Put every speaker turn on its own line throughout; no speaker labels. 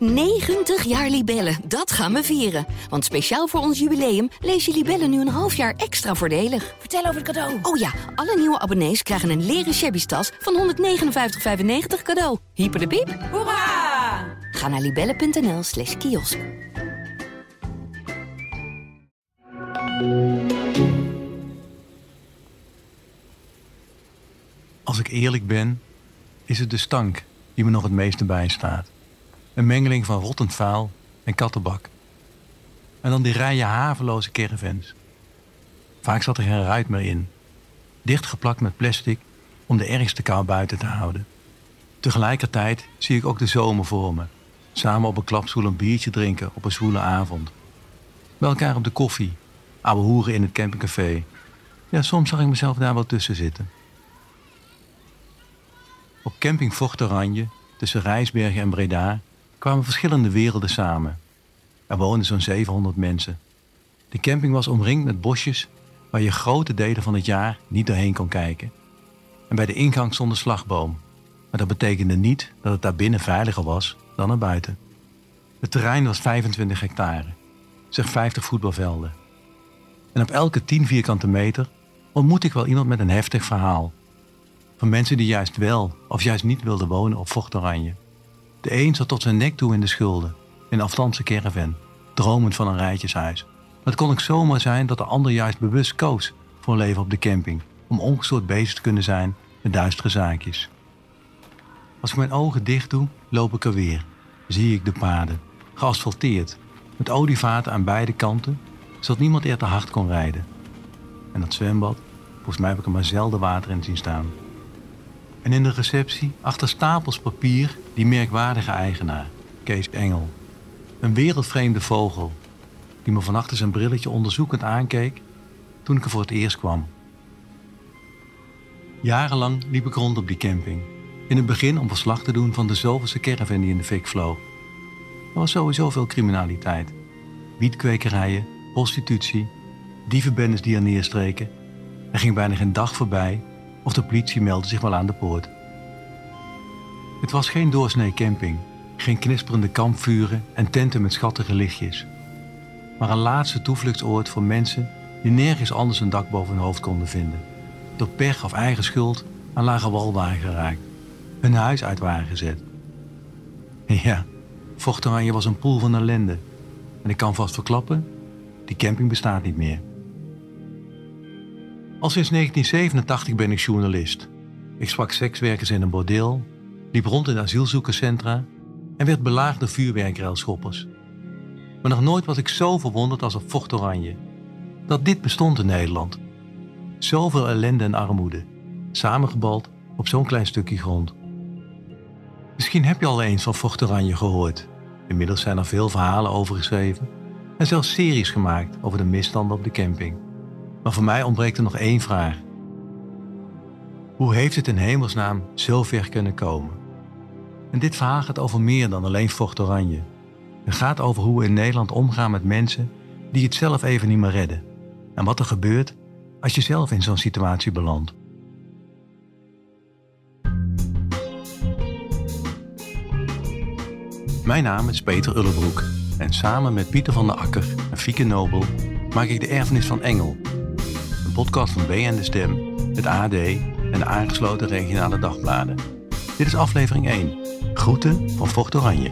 90 jaar Libellen, dat gaan we vieren. Want speciaal voor ons jubileum lees je Libellen nu een half jaar extra voordelig.
Vertel over het cadeau.
Oh ja, alle nieuwe abonnees krijgen een leren shabby tas van 159,95 cadeau. Hyper de piep.
Hoera!
Ga naar libellen.nl slash kiosk.
Als ik eerlijk ben, is het de stank die me nog het meeste bijstaat. Een mengeling van rottend vuil en kattenbak. En dan die rijen haveloze caravans. Vaak zat er geen ruit meer in. Dichtgeplakt met plastic om de ergste kou buiten te houden. Tegelijkertijd zie ik ook de zomer voor me. Samen op een klapstoel een biertje drinken op een zwoele avond. Bij elkaar op de koffie. Ouwe hoeren in het campingcafé. Ja, soms zag ik mezelf daar wel tussen zitten. Op camping Fort Oranje, tussen Rijsbergen en Breda, kwamen verschillende werelden samen. Er woonden zo'n 700 mensen. De camping was omringd met bosjes waar je grote delen van het jaar niet doorheen kon kijken. En bij de ingang stond een slagboom. Maar dat betekende niet dat het daar binnen veiliger was dan er buiten. Het terrein was 25 hectare, zeg 50 voetbalvelden. En op elke 10 vierkante meter ontmoet ik wel iemand met een heftig verhaal. Van mensen die juist wel of juist niet wilden wonen op Vocht Oranje. De een zat tot zijn nek toe in de schulden, in een afstandse caravan, dromend van een rijtjeshuis. Maar het kon ook zomaar zijn dat de ander juist bewust koos voor een leven op de camping, om ongestoord bezig te kunnen zijn met duistere zaakjes. Als ik mijn ogen dicht doe, loop ik er weer. Zie ik de paden, geasfalteerd, met olievaten aan beide kanten, zodat niemand er te hard kon rijden. En dat zwembad, volgens mij heb ik er maar zelden water in zien staan. En in de receptie, achter stapels papier, die merkwaardige eigenaar, Kees Engel. Een wereldvreemde vogel, die me van achter zijn brilletje onderzoekend aankeek toen ik er voor het eerst kwam. Jarenlang liep ik rond op die camping. In het begin om verslag te doen van de zoveelste caravan die in de fik vloog. Er was sowieso veel criminaliteit. Wietkwekerijen, prostitutie, dievenbendes die er neerstreken. Er ging bijna geen dag voorbij of de politie meldde zich wel aan de poort. Het was geen doorsnee camping, geen knisperende kampvuren en tenten met schattige lichtjes. Maar een laatste toevluchtsoord voor mensen die nergens anders een dak boven hun hoofd konden vinden. Door pech of eigen schuld aan lage wal waren geraakt. Hun huis uit waren gezet. Ja, Vocht Oranje was een poel van ellende. En ik kan vast verklappen, die camping bestaat niet meer. Al sinds 1987 ben ik journalist. Ik sprak sekswerkers in een bordeel, liep rond in asielzoekerscentra en werd belaagd door vuurwerkruilschoppers. Maar nog nooit was ik zo verwonderd als op Vocht Oranje. Dat dit bestond in Nederland. Zoveel ellende en armoede, samengebald op zo'n klein stukje grond. Misschien heb je al eens van Vocht Oranje gehoord. Inmiddels zijn er veel verhalen over geschreven en zelfs series gemaakt over de misstanden op de camping. Maar voor mij ontbreekt er nog één vraag. Hoe heeft het in hemelsnaam zo ver kunnen komen? En dit verhaal gaat over meer dan alleen Vocht Oranje. Het gaat over hoe we in Nederland omgaan met mensen die het zelf even niet meer redden. En wat er gebeurt als je zelf in zo'n situatie belandt. Mijn naam is Peter Ullebroek en samen met Pieter van der Akker en Fieke Nobel maak ik de erfenis van Engel. Een podcast van BN De Stem, het AD en de aangesloten regionale dagbladen. Dit is aflevering 1. Groeten van Vocht Oranje.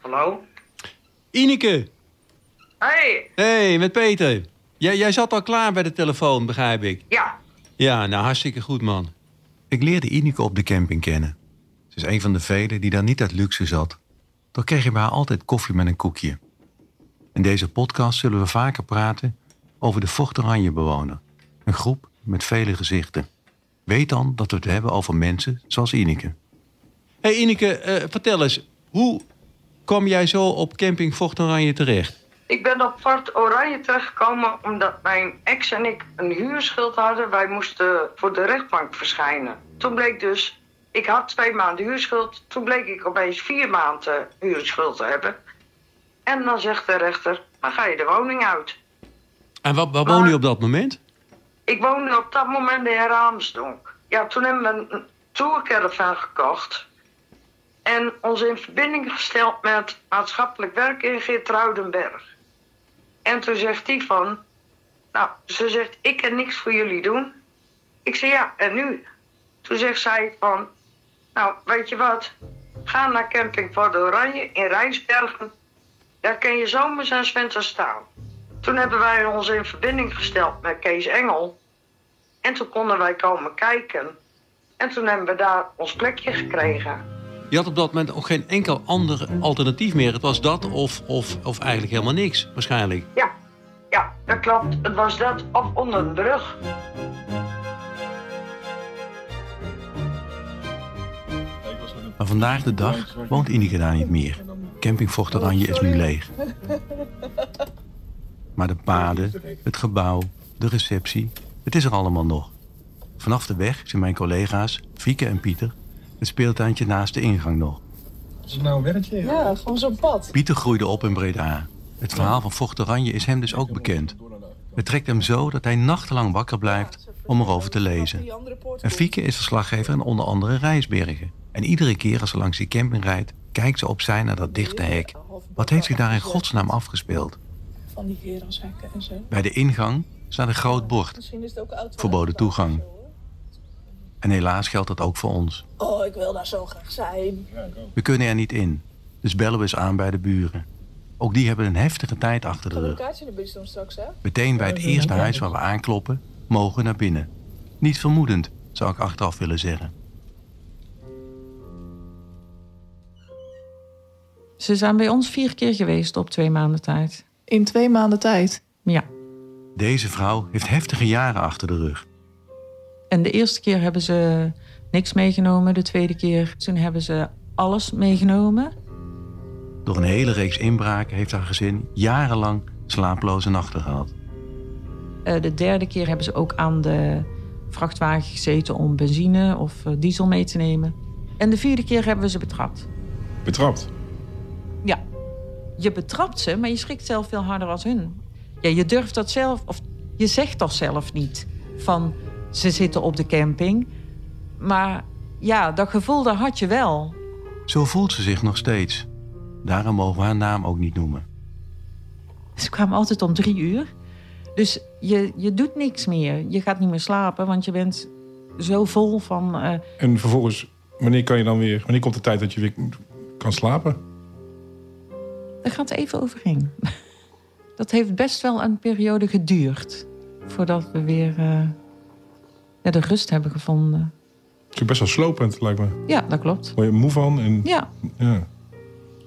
Hallo?
Ineke!
Hey,
Hey, met Peter. Jij, jij zat al klaar bij de telefoon, begrijp ik.
ja.
Ja, nou hartstikke goed, man. Ik leerde Ineke op de camping kennen. Ze is een van de velen die daar niet uit luxe zat. Toch kreeg je bij haar altijd koffie met een koekje. In deze podcast zullen we vaker praten over de Vocht Oranje bewoner. Een groep met vele gezichten. Weet dan dat we het hebben over mensen zoals Ineke. hey Ineke, eh, vertel eens. Hoe kwam jij zo op camping Vocht Oranje terecht?
Ik ben op Fort Oranje terechtgekomen omdat mijn ex en ik een huurschuld hadden. Wij moesten voor de rechtbank verschijnen. Toen bleek dus, ik had twee maanden huurschuld. Toen bleek ik opeens vier maanden huurschuld te hebben. En dan zegt de rechter, dan ga je de woning uit.
En waar, waar woon je op dat moment?
Ik woonde op dat moment in Raamsdonk. Ja, toen hebben we een tourcaravan gekocht. En ons in verbinding gesteld met maatschappelijk werk in Geertruidenberg. En toen zegt hij van... Nou, ze zegt, ik kan niks voor jullie doen. Ik zeg, ja, en nu? Toen zegt zij van... Nou, weet je wat? Ga naar camping Port Oranje in Rijnsbergen. Daar kun je zomers en winters staan. Toen hebben wij ons in verbinding gesteld met Kees Engel. En toen konden wij komen kijken. En toen hebben we daar ons plekje gekregen.
Je had op dat moment ook geen enkel ander alternatief meer. Het was dat of, of, of eigenlijk helemaal niks, waarschijnlijk.
Ja, ja, dat klopt. Het was dat of onder de brug.
Maar vandaag de dag woont daar niet meer. Camping Oranje is nu leeg. Maar de paden, het gebouw, de receptie, het is er allemaal nog. Vanaf de weg zien mijn collega's, Fieke en Pieter, het speeltuintje naast de ingang nog.
Is het nou een werkje?
Ja, gewoon zo'n pad.
Pieter groeide op in Breda. Het verhaal van Vocht Oranje is hem dus ook bekend. Het trekt hem zo dat hij nachtenlang wakker blijft om erover te lezen. En Fieke is verslaggever in onder andere Rijsbergen. En iedere keer als ze langs die camping rijdt, kijkt ze opzij naar dat dichte hek. Wat heeft zich daar in godsnaam afgespeeld?
Van die gerashekken en zo.
Bij de ingang staat een groot bord.
Misschien is het ook auto.
Verboden toegang. En helaas geldt dat ook voor ons.
Oh, ik wil daar zo graag zijn.
We kunnen er niet in. Dus bellen we eens aan bij de buren. Ook die hebben een heftige tijd achter de rug.
kaartje in de bus doen straks, hè?
Meteen bij het eerste huis waar we aankloppen, mogen we naar binnen. Niet vermoedend, zou ik achteraf willen zeggen.
Ze zijn bij ons vier keer geweest op twee maanden tijd.
In twee maanden tijd.
Ja.
Deze vrouw heeft heftige jaren achter de rug.
En de eerste keer hebben ze niks meegenomen. De tweede keer toen hebben ze alles meegenomen.
Door een hele reeks inbraken heeft haar gezin jarenlang slaaploze nachten gehad.
Eh, de derde keer hebben ze ook aan de vrachtwagen gezeten om benzine of eh, diesel mee te nemen. En de vierde keer hebben we ze betrapt.
Betrapt.
Je betrapt ze, maar je schrikt zelf veel harder als hun. Ja, je durft dat zelf, of je zegt toch zelf niet van ze zitten op de camping. Maar ja, dat gevoel dat had je wel.
Zo voelt ze zich nog steeds. Daarom mogen we haar naam ook niet noemen.
Ze kwamen altijd om drie uur. Dus je, je doet niks meer. Je gaat niet meer slapen, want je bent zo vol van... eh,
En vervolgens, wanneer kan je dan weer... Wanneer komt de tijd dat je weer kan slapen?
Daar gaat even overheen. Dat heeft best wel een periode geduurd. Voordat we weer ja, de rust hebben gevonden.
Het is best wel slopend, lijkt me.
Ja, dat klopt.
Word je moe van? En,
Ja,
ja.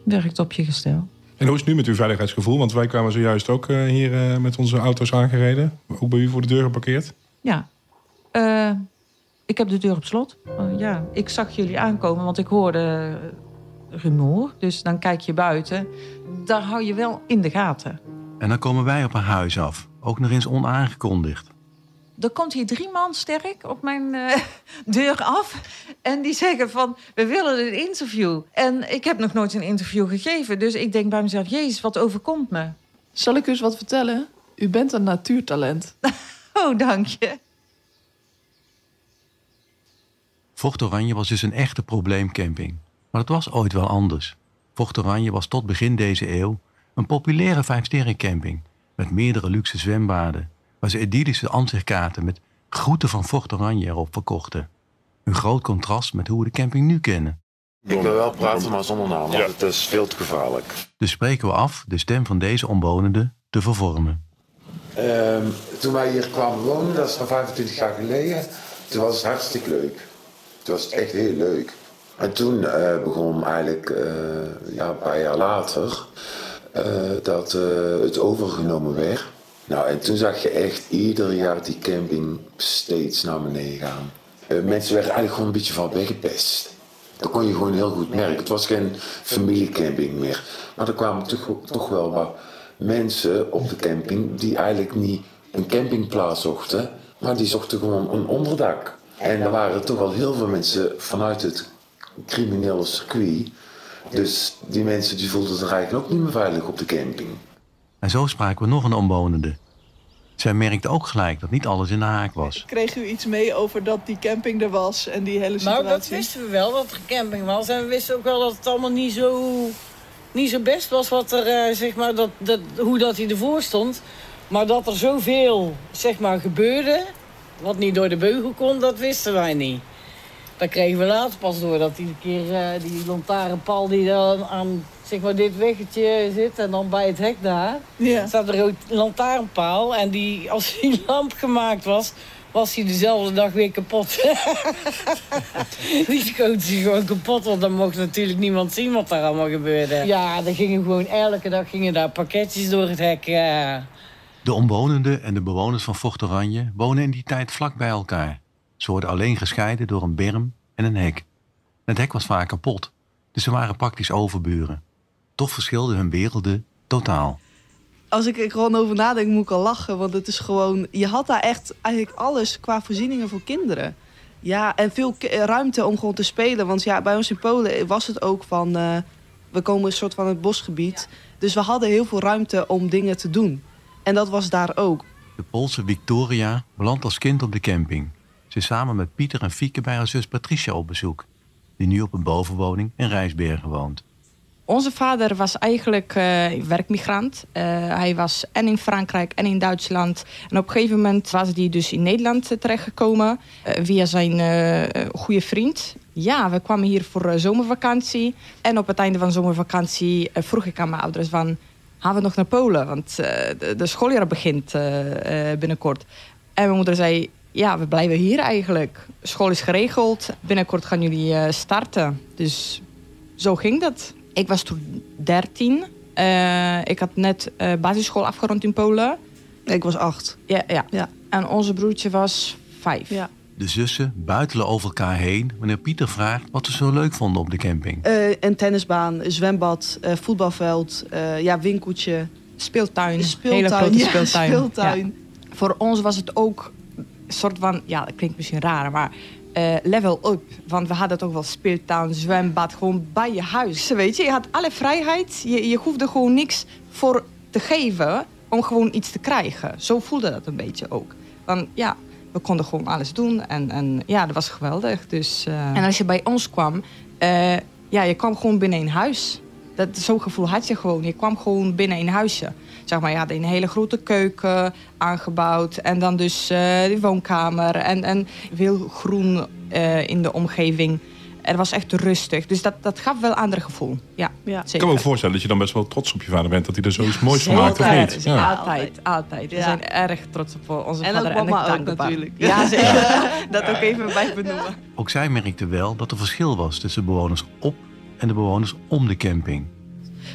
werkt op je gestel.
En hoe is het nu met uw veiligheidsgevoel? Want wij kwamen zojuist ook eh, hier eh, met onze auto's aangereden. Ook bij u voor de deur geparkeerd.
Ja. Ik heb de deur op slot. Eh, ja, ik zag jullie aankomen, want ik hoorde rumoer. Dus dan kijk je buiten. Daar hou je wel in de gaten.
En dan komen wij op haar huis af. Ook nog eens onaangekondigd.
Er komt hier drie man sterk op mijn eh, deur af. En die zeggen van, we willen een interview. En ik heb nog nooit een interview gegeven. Dus ik denk bij mezelf, jezus, wat overkomt me?
Zal ik u eens wat vertellen? U bent een natuurtalent.
Oh, dank je.
Vocht Oranje was dus een echte probleemcamping. Maar het was ooit wel anders. Vocht Oranje was tot begin deze eeuw een populaire vijfsterrencamping met meerdere luxe zwembaden, waar ze idyllische ansichtkaarten met groeten van Vocht Oranje erop verkochten. Een groot contrast met hoe we de camping nu kennen.
Ik wil wel praten, maar zonder naam, want het is veel te gevaarlijk.
Dus spreken we af de stem van deze omwonenden te vervormen.
Ehm, toen wij hier kwamen wonen, dat is al 25 jaar geleden, toen was het hartstikke leuk. Toen was het echt heel leuk. En toen eh, begon eigenlijk, eh, ja, een paar jaar later, eh, dat het overgenomen werd. Nou, en toen zag je echt ieder jaar die camping steeds naar beneden gaan. Mensen werden eigenlijk gewoon een beetje van weggepest. Dat kon je gewoon heel goed merken. Het was geen familiecamping meer. Maar er kwamen toch, toch wel wat mensen op de camping die eigenlijk niet een campingplaats zochten, maar die zochten gewoon een onderdak. En er waren toch wel heel veel mensen vanuit het criminele circuit Dus die mensen die voelden zich eigenlijk ook niet meer veilig op de camping.
En zo spraken we nog een omwonende. Zij merkte ook gelijk dat niet alles in de haak was.
Kreeg u iets mee over dat die camping er was en die hele situatie?
Nou, dat wisten we wel, dat er camping was. En we wisten ook wel dat het allemaal niet zo, niet zo best was wat er, eh, zeg maar, dat, dat, hoe dat hij ervoor stond. Maar dat er zoveel, zeg maar, gebeurde, wat niet door de beugel kon, dat wisten wij niet. Dat kregen we later pas door, dat die keer eh, die lantaarnpaal die dan aan zeg maar, dit weggetje zit en dan bij het hek daar,
Ja.
staat er een lantaarnpaal. En die, als die lamp gemaakt was, was die dezelfde dag weer kapot. die schoot hij gewoon kapot, want dan mocht natuurlijk niemand zien wat daar allemaal gebeurde. Ja, er gingen gewoon elke dag gingen daar pakketjes door het hek. eh.
De omwonenden en de bewoners van Fort Oranje wonen in die tijd vlak bij elkaar. Ze worden alleen gescheiden door een berm en een hek. Het hek was vaak kapot, dus ze waren praktisch overburen. Toch verschilden hun werelden totaal.
Als ik er gewoon over nadenk, moet ik al lachen. Want het is gewoon... Je had daar echt eigenlijk alles qua voorzieningen voor kinderen. Ja, en veel ruimte om gewoon te spelen. Want ja, bij ons in Polen was het ook van... eh, we komen een soort van het bosgebied. Dus we hadden heel veel ruimte om dingen te doen. En dat was daar ook.
De Poolse Victoria belandt als kind op de camping. Ze samen met Pieter en Fieke bij haar zus Patricia op bezoek. Die nu op een bovenwoning in Rijsbergen woont.
Onze vader was eigenlijk eh, werkmigrant. Eh, hij was en in Frankrijk en in Duitsland. En op een gegeven moment was hij dus in Nederland terechtgekomen eh, via zijn goede vriend. Ja, we kwamen hier voor zomervakantie. En op het einde van zomervakantie vroeg ik aan mijn ouders van... gaan we nog naar Polen? Want de, schooljaar begint binnenkort. En mijn moeder zei... Ja, we blijven hier eigenlijk. School is geregeld. Binnenkort gaan jullie eh, starten. Dus zo ging dat. Ik was toen 13. Eh, ik had net eh, basisschool afgerond in Polen.
Ik was acht.
Ja, ja.
Ja.
En onze broertje was vijf.
Ja.
De zussen buitelen over elkaar heen wanneer Pieter vraagt wat ze zo leuk vonden op de camping.
Eh, een tennisbaan, een zwembad, eh, voetbalveld, eh, ja, winkeltje.
Speeltuin.
Speeltuin,
Hele grote
ja,
speeltuin.
speeltuin.
Ja. Voor ons was het ook soort van... Ja, dat klinkt misschien raar, maar... eh, level up. Want we hadden toch wel speeltuin, zwembad, gewoon bij je huis. Weet je, je had alle vrijheid. Je, je hoefde gewoon niks voor te geven om gewoon iets te krijgen. Zo voelde dat een beetje ook. Want ja, we konden gewoon alles doen. En, en ja, dat was geweldig. Dus, eh, En als je bij ons kwam, eh, ja, je kwam gewoon binnen een huis. Dat, zo'n gevoel had je gewoon. Je kwam gewoon binnen een huisje. Zeg maar, had een hele grote keuken aangebouwd. En dan dus eh die woonkamer. En, en veel groen eh, in de omgeving. Er was echt rustig. Dus dat, dat gaf wel een ander gevoel. Ja,
Ja.
Ik kan me ook voorstellen dat je dan best wel trots op je vader bent... dat hij er zoiets moois van maakt, of
Altijd,
niet? Ja.
Altijd, altijd. We
Ja.
zijn erg trots op onze
En ook
vader.
mama
ik
ook
dankbaar.
natuurlijk.
Ja, zeker. dat ook even bij benoemen.
Ook zij merkte wel dat er verschil was tussen de bewoners op en de bewoners om de camping.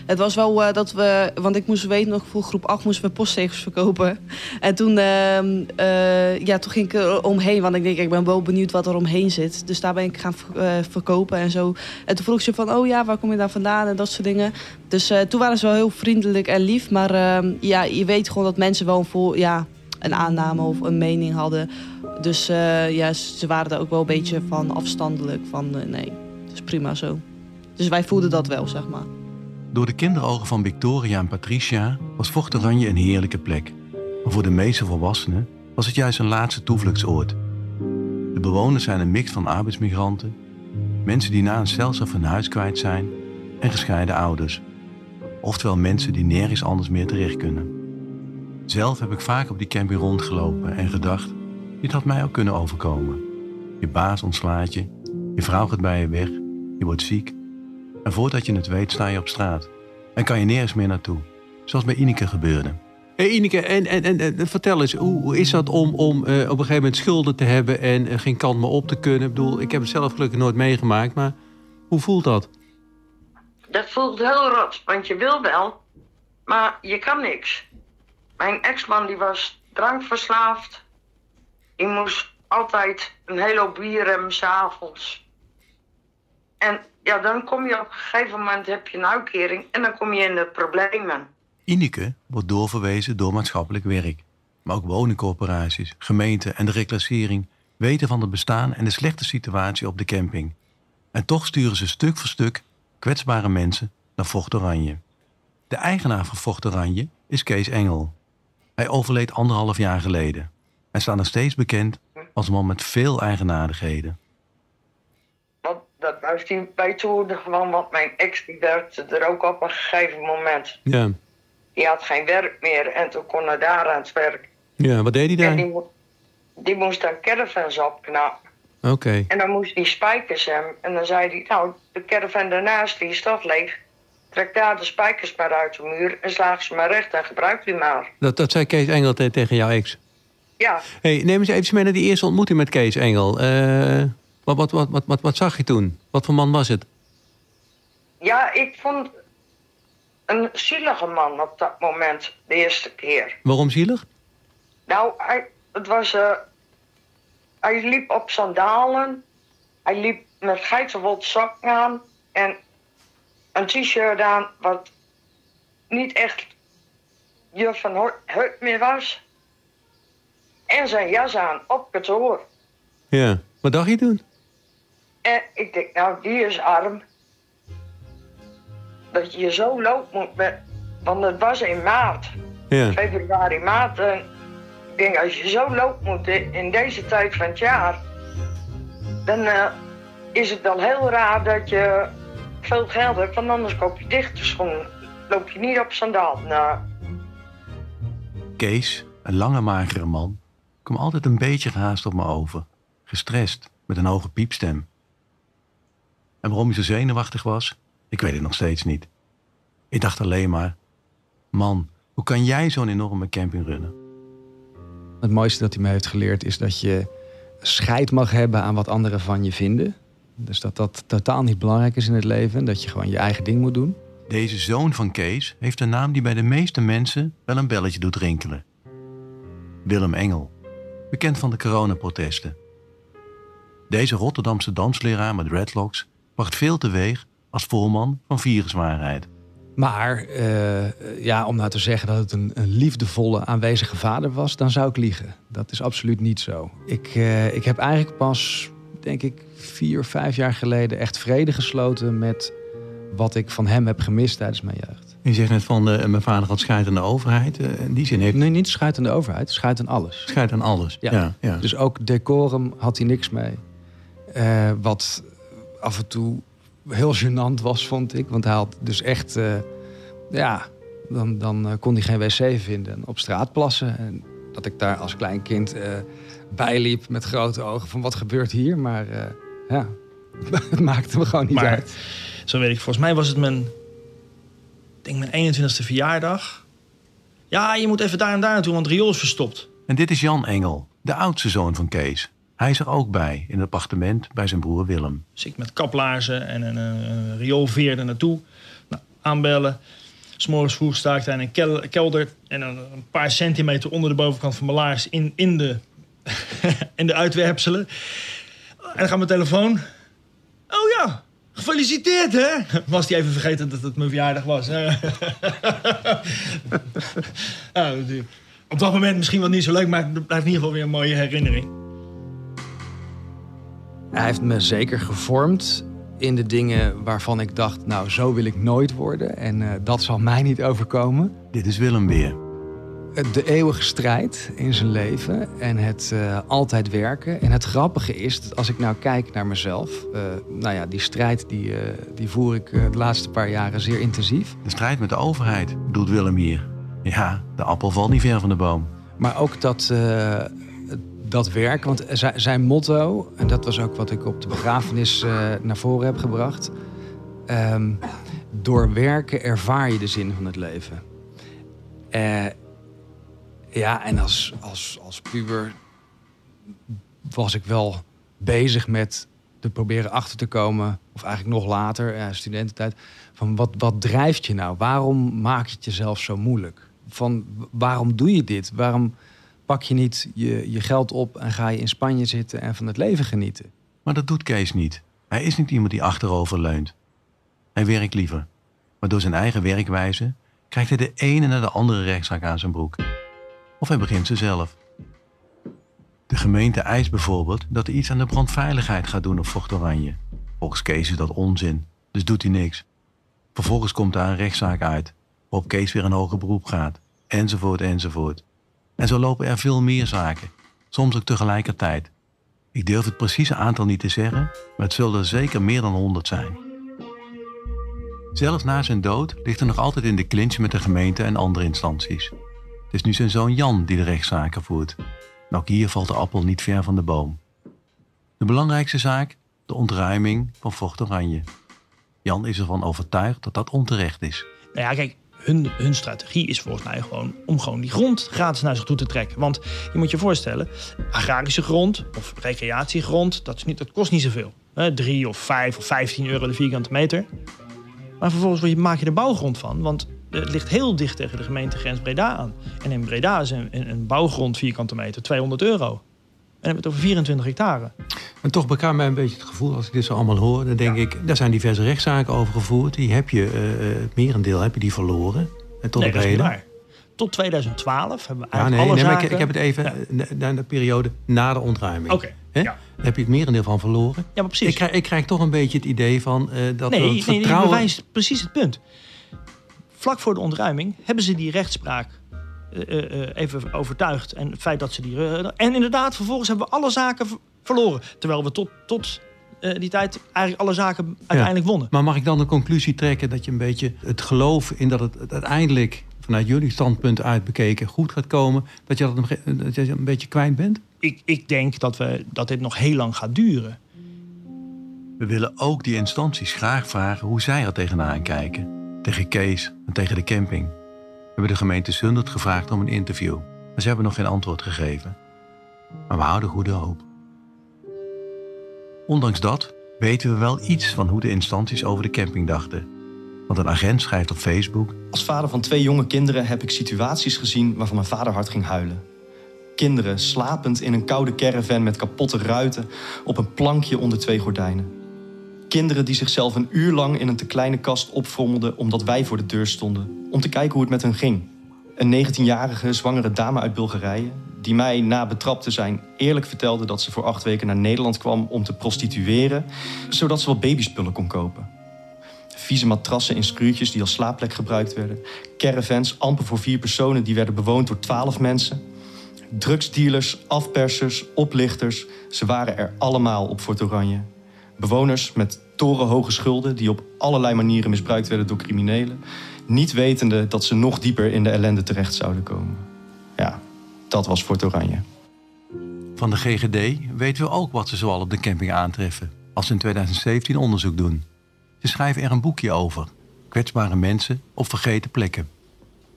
Het was wel eh, dat we, want ik moest weten nog voor groep 8 moesten we postzegels verkopen. En toen, ehm, eh, ja, toen ging ik er omheen, want ik denk, ik ben wel benieuwd wat er omheen zit. Dus daar ben ik gaan eh, verkopen en zo. En toen vroeg ze van, oh ja, waar kom je daar vandaan en dat soort dingen. Dus toen waren ze wel heel vriendelijk en lief. Maar ehm, ja, je weet gewoon dat mensen wel een, ja, een aanname of een mening hadden. Dus ja, ze waren er ook wel een beetje van afstandelijk. Van nee, het is prima zo. Dus wij voelden dat wel, zeg maar.
Door de kinderogen van Victoria en Patricia was Fort Oranje een heerlijke plek. Maar voor de meeste volwassenen was het juist een laatste toevluchtsoord. De bewoners zijn een mix van arbeidsmigranten, mensen die na een stelself hun huis kwijt zijn en gescheiden ouders. Oftewel mensen die nergens anders meer terecht kunnen. Zelf heb ik vaak op die camping rondgelopen en gedacht, dit had mij ook kunnen overkomen. Je baas ontslaat je, je vrouw gaat bij je weg, je wordt ziek en voordat je het weet sta je op straat. En kan je nergens meer naartoe. Zoals bij Ineke gebeurde.
Hey Ineke, en, en, en, en vertel eens, hoe, hoe is dat om, om eh, op een gegeven moment schulden te hebben en eh, geen kant meer op te kunnen? Ik bedoel, ik heb het zelf gelukkig nooit meegemaakt, maar hoe voelt dat?
Dat voelt heel rot, want je wil wel, maar je kan niks. Mijn ex-man die was drankverslaafd. Die moest altijd een hele hoop bier hebben s'avonds. En ja, dan kom je op een gegeven moment heb je een uitkering en dan kom je in de problemen.
Ineke wordt doorverwezen door maatschappelijk werk. Maar ook woningcorporaties, gemeenten en de reclassering weten van het bestaan en de slechte situatie op de camping. En toch sturen ze stuk voor stuk kwetsbare mensen naar Vocht Oranje. De eigenaar van Vocht Oranje is Kees Engel. Hij overleed anderhalf jaar geleden. Hij staat nog steeds bekend als een man met veel eigenaardigheden.
Dat hij bij toe gewoon, want mijn ex die werkte er ook op een gegeven moment.
Ja.
Die had geen werk meer en toen kon hij daar aan het werk.
Ja, wat deed hij daar?
die, die moest dan caravans opknappen.
Oké.
En dan moest die spijkers hem. En dan zei hij, nou, de caravan daarnaast die is toch leeg. Trek daar de spijkers maar uit de muur en slaag ze maar recht en gebruik die maar.
Dat, dat zei Kees Engel te- tegen jouw ex.
Ja,
Hey, neem eens even mee naar die eerste ontmoeting met Kees Engel. Eh, wat, wat, wat, wat, wat, wat zag je toen? Wat voor man was het?
ja, ik vond een zielige man op dat moment, de eerste keer.
Waarom zielig?
Nou, hij, het was, eh, hij liep op sandalen. Hij liep met geitenwold sokken aan. En een t-shirt aan wat niet echt je van Heut meer was. En zijn jas aan op kantoor.
Ja. Wat dacht je toen?
En ik denk, nou, die is arm. Dat je zo loopt moet met... Want het was in maart.
Ja.
Februari, maart. En ik denk, als je zo loopt moet in deze tijd van het jaar... Dan eh, is het wel heel raar dat je veel geld hebt. Want anders koop je dichte schoenen. Loop je niet op sandaal. Nou,
Kees, een lange magere man, kwam altijd een beetje gehaast op me over. Gestrest, met een hoge piepstem. En waarom hij zo zenuwachtig was, ik weet het nog steeds niet. Ik dacht alleen maar, man, hoe kan jij zo'n enorme camping runnen?
Het mooiste dat hij me heeft geleerd is dat je scheid mag hebben aan wat anderen van je vinden. Dus dat dat totaal niet belangrijk is in het leven. Dat je gewoon je eigen ding moet doen.
Deze zoon van Kees heeft een naam die bij de meeste mensen wel een belletje doet rinkelen. Willem Engel, bekend van de coronaprotesten. Deze Rotterdamse dansleraar met dreadlocks bracht veel teweeg als voorman van viruswaarheid.
Maar eh, ja, om nou te zeggen dat het een, een liefdevolle, aanwezige vader was, dan zou ik liegen. Dat is absoluut niet zo. Ik, eh, ik heb eigenlijk pas, denk ik, vier, vijf jaar geleden echt vrede gesloten met wat ik van hem heb gemist tijdens mijn jeugd.
Je zegt net van, eh, mijn vader had scheid aan de overheid. In die zin heeft
Nee, niet scheid aan de overheid, scheid aan alles.
scheid aan alles.
Ja.
Ja. Ja,
Dus ook decorum had hij niks mee. Wat af en toe heel gênant was, vond ik. Want hij had dus echt... eh, ja, dan, dan eh, kon hij geen wc vinden en op straat plassen. En dat ik daar als klein kind eh bijliep met grote ogen van wat gebeurt hier? Maar eh, ja, het maakte me gewoon niet
Maar
uit.
zo weet ik, volgens mij was het mijn, ik denk mijn 21ste verjaardag. Ja, je moet even daar en daar naartoe, want het riool is verstopt.
En dit is Jan Engel, de oudste zoon van Kees. Hij is er ook bij, in het appartement bij zijn broer Willem.
Dus ik met kaplaarzen en een, een rioolveer er naartoe. Nou, aanbellen. S'morgens vroeg sta ik daar in een kel- kelder. En een, paar centimeter onder de bovenkant van mijn laars in, in, de, de uitwerpselen. En dan gaat mijn telefoon. Oh ja, gefeliciteerd hè? Was die even vergeten dat het mijn verjaardag was. nou, op dat moment misschien wel niet zo leuk, maar het blijft in ieder geval weer een mooie herinnering.
Hij heeft me zeker gevormd in de dingen waarvan ik dacht, nou, zo wil ik nooit worden. En eh, dat zal mij niet overkomen.
Dit is Willem weer.
De eeuwige strijd in zijn leven en het eh, altijd werken. En het grappige is, dat als ik nou kijk naar mezelf... eh, nou ja, die strijd die, eh, die voer ik eh, de laatste paar jaren zeer intensief.
De strijd met de overheid, doet Willem hier. Ja, de appel valt niet ver van de boom.
Maar ook dat, eh, dat werk, want zijn, motto... en dat was ook wat ik op de begrafenis eh, naar voren heb gebracht... ehm, door werken ervaar je de zin van het leven. Eh, ja, en als, als, als puber was ik wel bezig met te proberen achter te komen... of eigenlijk nog later, eh, studententijd... van wat, wat drijft je nou? Waarom maak je het jezelf zo moeilijk? Van waarom doe je dit? Waarom pak je niet je, je geld op en ga je in Spanje zitten en van het leven genieten?
Maar dat doet Kees niet. Hij is niet iemand die achterover leunt. Hij werkt liever. Maar door zijn eigen werkwijze krijgt hij de ene na de andere rechtszaak aan zijn broek. Of hij begint ze zelf. De gemeente eist bijvoorbeeld dat hij iets aan de brandveiligheid gaat doen op Vocht Oranje. Volgens Kees is dat onzin, dus doet hij niks. Vervolgens komt daar een rechtszaak uit, waarop Kees weer een hoger beroep gaat, enzovoort, enzovoort. En zo lopen er veel meer zaken, soms ook tegelijkertijd. Ik durf het precieze aantal niet te zeggen, maar het zullen er zeker meer dan 100 zijn. Zelfs na zijn dood ligt er nog altijd in de clinch met de gemeente en andere instanties. Het is nu zijn zoon Jan die de rechtszaken voert. En ook hier valt de appel niet ver van de boom. De belangrijkste zaak? De ontruiming van Vocht Oranje. Jan is ervan overtuigd dat dat onterecht is.
Nou ja, kijk, hun, hun strategie is volgens mij gewoon om gewoon die grond gratis naar zich toe te trekken. Want je moet je voorstellen, agrarische grond of recreatiegrond, dat, is niet, kost niet zoveel. Hè, 3 of 5 of 15 euro de vierkante meter. Maar vervolgens maak je er bouwgrond van, want het ligt heel dicht tegen de gemeentegrens Breda aan. En in Breda is een, een bouwgrond vierkante meter 200 euro. En dan hebben we het over 24 hectare.
En toch bekam mij een beetje het gevoel, als ik dit zo allemaal hoor, dan denk ik, daar zijn diverse rechtszaken over gevoerd. Die heb je, uh, het merendeel heb je die verloren. En tot
nee,
dat is
waar. Tot 2012 hebben we
ja,
eigenlijk
nee,
alle
nee,
zaken...
Maar ik, ik heb het even naar de periode na de ontruiming.
Oké, ja.
Daar heb je het merendeel van verloren.
Ja, maar precies.
Ik krijg, ik krijg toch een beetje het idee van uh, dat
nee,
er
nee,
vertrouwen...
nee, bewijst precies het punt. Vlak voor de ontruiming hebben ze die rechtspraak even overtuigd. En het feit dat ze die. en inderdaad, vervolgens hebben we alle zaken verloren. Terwijl we tot, tot die tijd eigenlijk alle zaken uiteindelijk wonnen.
Maar mag ik dan de conclusie trekken dat je een beetje het geloof in dat het, het uiteindelijk vanuit jullie standpunt uit bekeken goed gaat komen, dat je dat een, dat je een beetje kwijt bent?
Ik, ik denk dat, we, dat dit nog heel lang gaat duren.
We willen ook die instanties graag vragen hoe zij er tegenaan kijken. Tegen Kees en tegen de camping. Hebben de gemeente Zundert gevraagd om een interview. Maar ze hebben nog geen antwoord gegeven. Maar we houden goede hoop. Ondanks dat weten we wel iets van hoe de instanties over de camping dachten. Want een agent schrijft op Facebook...
Als vader van twee jonge kinderen heb ik situaties gezien waarvan mijn vader hard ging huilen. Kinderen slapend in een koude caravan met kapotte ruiten op een plankje onder twee gordijnen. Kinderen die zichzelf een uur lang in een te kleine kast opvrommelden omdat wij voor de deur stonden, om te kijken hoe het met hen ging. Een 19-jarige zwangere dame uit Bulgarije, die mij na betrapt te zijn eerlijk vertelde dat ze voor acht weken naar Nederland kwam om te prostitueren, zodat ze wat babyspullen kon kopen. Vieze matrassen in schuurtjes die als slaapplek gebruikt werden. Caravans amper voor vier personen die werden bewoond door twaalf mensen. Drugsdealers, afpersers, oplichters, ze waren er allemaal op Fort Oranje. Bewoners met torenhoge schulden die op allerlei manieren misbruikt werden door criminelen. Niet wetende dat ze nog dieper in de ellende terecht zouden komen. Ja, dat was Fort Oranje.
Van de GGD weten we ook wat ze zoal op de camping aantreffen. Als ze in 2017 onderzoek doen. Ze schrijven er een boekje over. Kwetsbare mensen op vergeten plekken.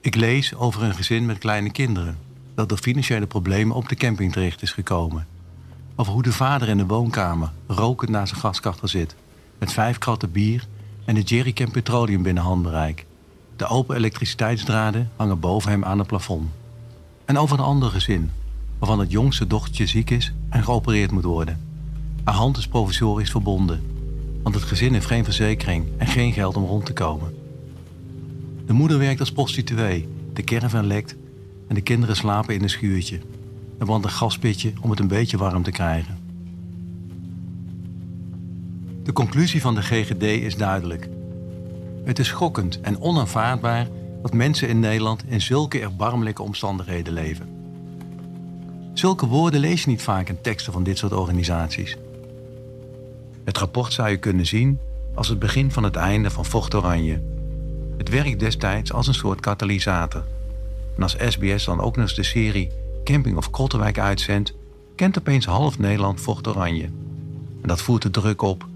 Ik lees over een gezin met kleine kinderen. Dat door financiële problemen op de camping terecht is gekomen. Over hoe de vader in de woonkamer rokend naast zijn gaskachel zit. Met vijf kratten bier en de jerrycan petroleum binnen handbereik. De open elektriciteitsdraden hangen boven hem aan het plafond. En over een ander gezin, waarvan het jongste dochtertje ziek is en geopereerd moet worden. Haar hand is provisorisch verbonden, want het gezin heeft geen verzekering en geen geld om rond te komen. De moeder werkt als prostituee, de caravan lekt en de kinderen slapen in een schuurtje. Er brandt een gaspitje om het een beetje warm te krijgen. De conclusie van de GGD is duidelijk. Het is schokkend en onaanvaardbaar dat mensen in Nederland in zulke erbarmelijke omstandigheden leven. Zulke woorden lees je niet vaak in teksten van dit soort organisaties. Het rapport zou je kunnen zien als het begin van het einde van Vocht Oranje. Het werkt destijds als een soort katalysator. En als SBS dan ook nog eens de serie Camping of Krottenwijk uitzendt, kent opeens half Nederland Vocht Oranje. En dat voert de druk op,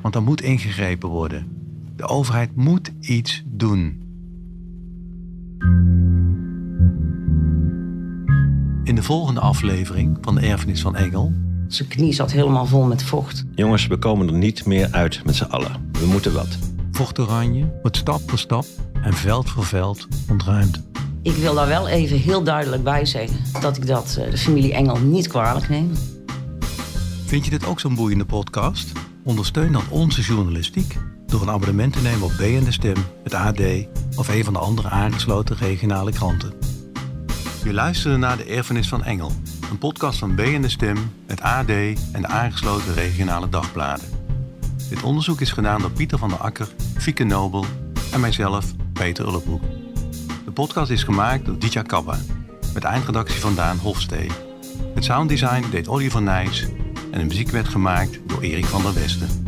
want er moet ingegrepen worden. De overheid moet iets doen. In de volgende aflevering van de Erfenis van Engel.
Zijn knie zat helemaal vol met vocht.
Jongens, we komen er niet meer uit met z'n allen. We moeten wat.
Vocht Oranje wordt stap voor stap en veld voor veld ontruimd.
Ik wil daar wel even heel duidelijk bij zeggen dat ik dat de familie Engel niet kwalijk neem.
Vind je dit ook zo'n boeiende podcast? Ondersteun dan onze journalistiek door een abonnement te nemen op BN De Stem, het AD of een van de andere aangesloten regionale kranten. Je luisterde naar De Erfenis van Engel, een podcast van BN De Stem, het AD en de aangesloten regionale dagbladen. Dit onderzoek is gedaan door Pieter van der Akker, Fieke Nobel, En mijzelf, Peter Ullebroek. Podcast is gemaakt door Ditya Kabba. Met eindredactie van Daan Hofstee. Het sounddesign deed Oliver van Nijs. En de muziek werd gemaakt door Erik van der Westen.